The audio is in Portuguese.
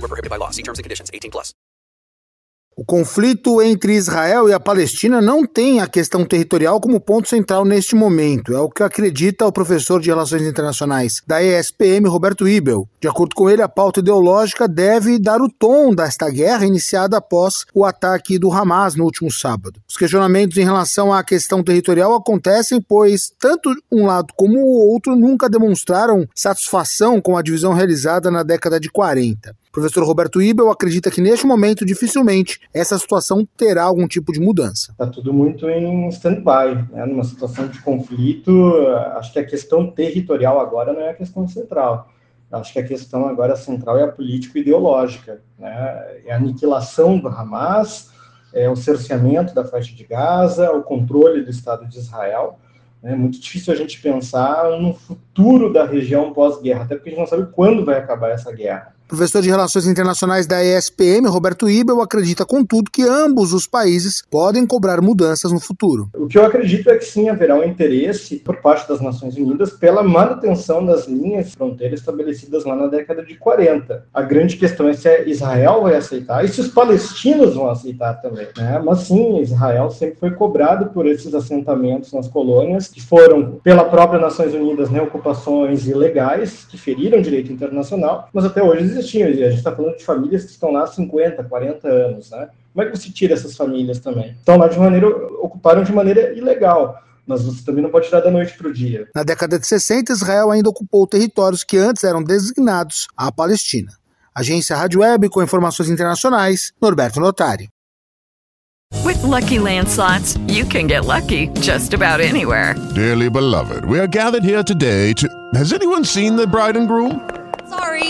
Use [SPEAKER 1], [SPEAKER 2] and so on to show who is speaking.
[SPEAKER 1] Group. Void were prohibited by law. See terms and conditions. 18 plus.
[SPEAKER 2] O conflito entre Israel e a Palestina não tem a questão territorial como ponto central neste momento. É o que acredita o professor de Relações Internacionais da ESPM, Roberto Ibel. De acordo com ele, a pauta ideológica deve dar o tom desta guerra iniciada após o ataque do Hamas no último sábado. Os questionamentos em relação à questão territorial acontecem pois tanto um lado como o outro nunca demonstraram satisfação com a divisão realizada na década de 40. O professor Roberto Ibel acredita que neste momento, dificilmente, essa situação terá algum tipo de mudança.
[SPEAKER 3] Está tudo muito em stand-by, né? numa situação de conflito. Acho que a questão territorial agora não é a questão central. Acho que a questão agora central é a político-ideológica. Né? É a aniquilação do Hamas, é o cerceamento da faixa de Gaza, o controle do Estado de Israel. É muito difícil a gente pensar no futuro da região pós-guerra, até porque a gente não sabe quando vai acabar essa guerra.
[SPEAKER 2] Professor de Relações Internacionais da ESPM, Roberto Ibel, acredita, contudo, que ambos os países podem cobrar mudanças no futuro.
[SPEAKER 3] O que eu acredito é que sim haverá um interesse por parte das Nações Unidas pela manutenção das linhas de fronteira estabelecidas lá na década de 40. A grande questão é se Israel vai aceitar e se os palestinos vão aceitar também. Né? Mas sim, Israel sempre foi cobrado por esses assentamentos nas colônias, que foram, pela própria Nações Unidas, né, ocupações ilegais, que feriram o direito internacional, mas até hoje existiam. A gente está falando de famílias que estão lá há 50, 40 anos, né? Como é que você tira essas famílias também? Estão lá de maneira, ocuparam de maneira ilegal mas você também não pode tirar da noite para o dia.
[SPEAKER 2] Na década de 60, Israel ainda ocupou territórios que antes eram designados à Palestina. Agência Rádio Web com informações internacionais, Norberto Notari.
[SPEAKER 4] With lucky landslots, you can get lucky just about anywhere.
[SPEAKER 5] Dearly beloved, we are gathered here today to. Has anyone seen the bride and groom?
[SPEAKER 6] Sorry,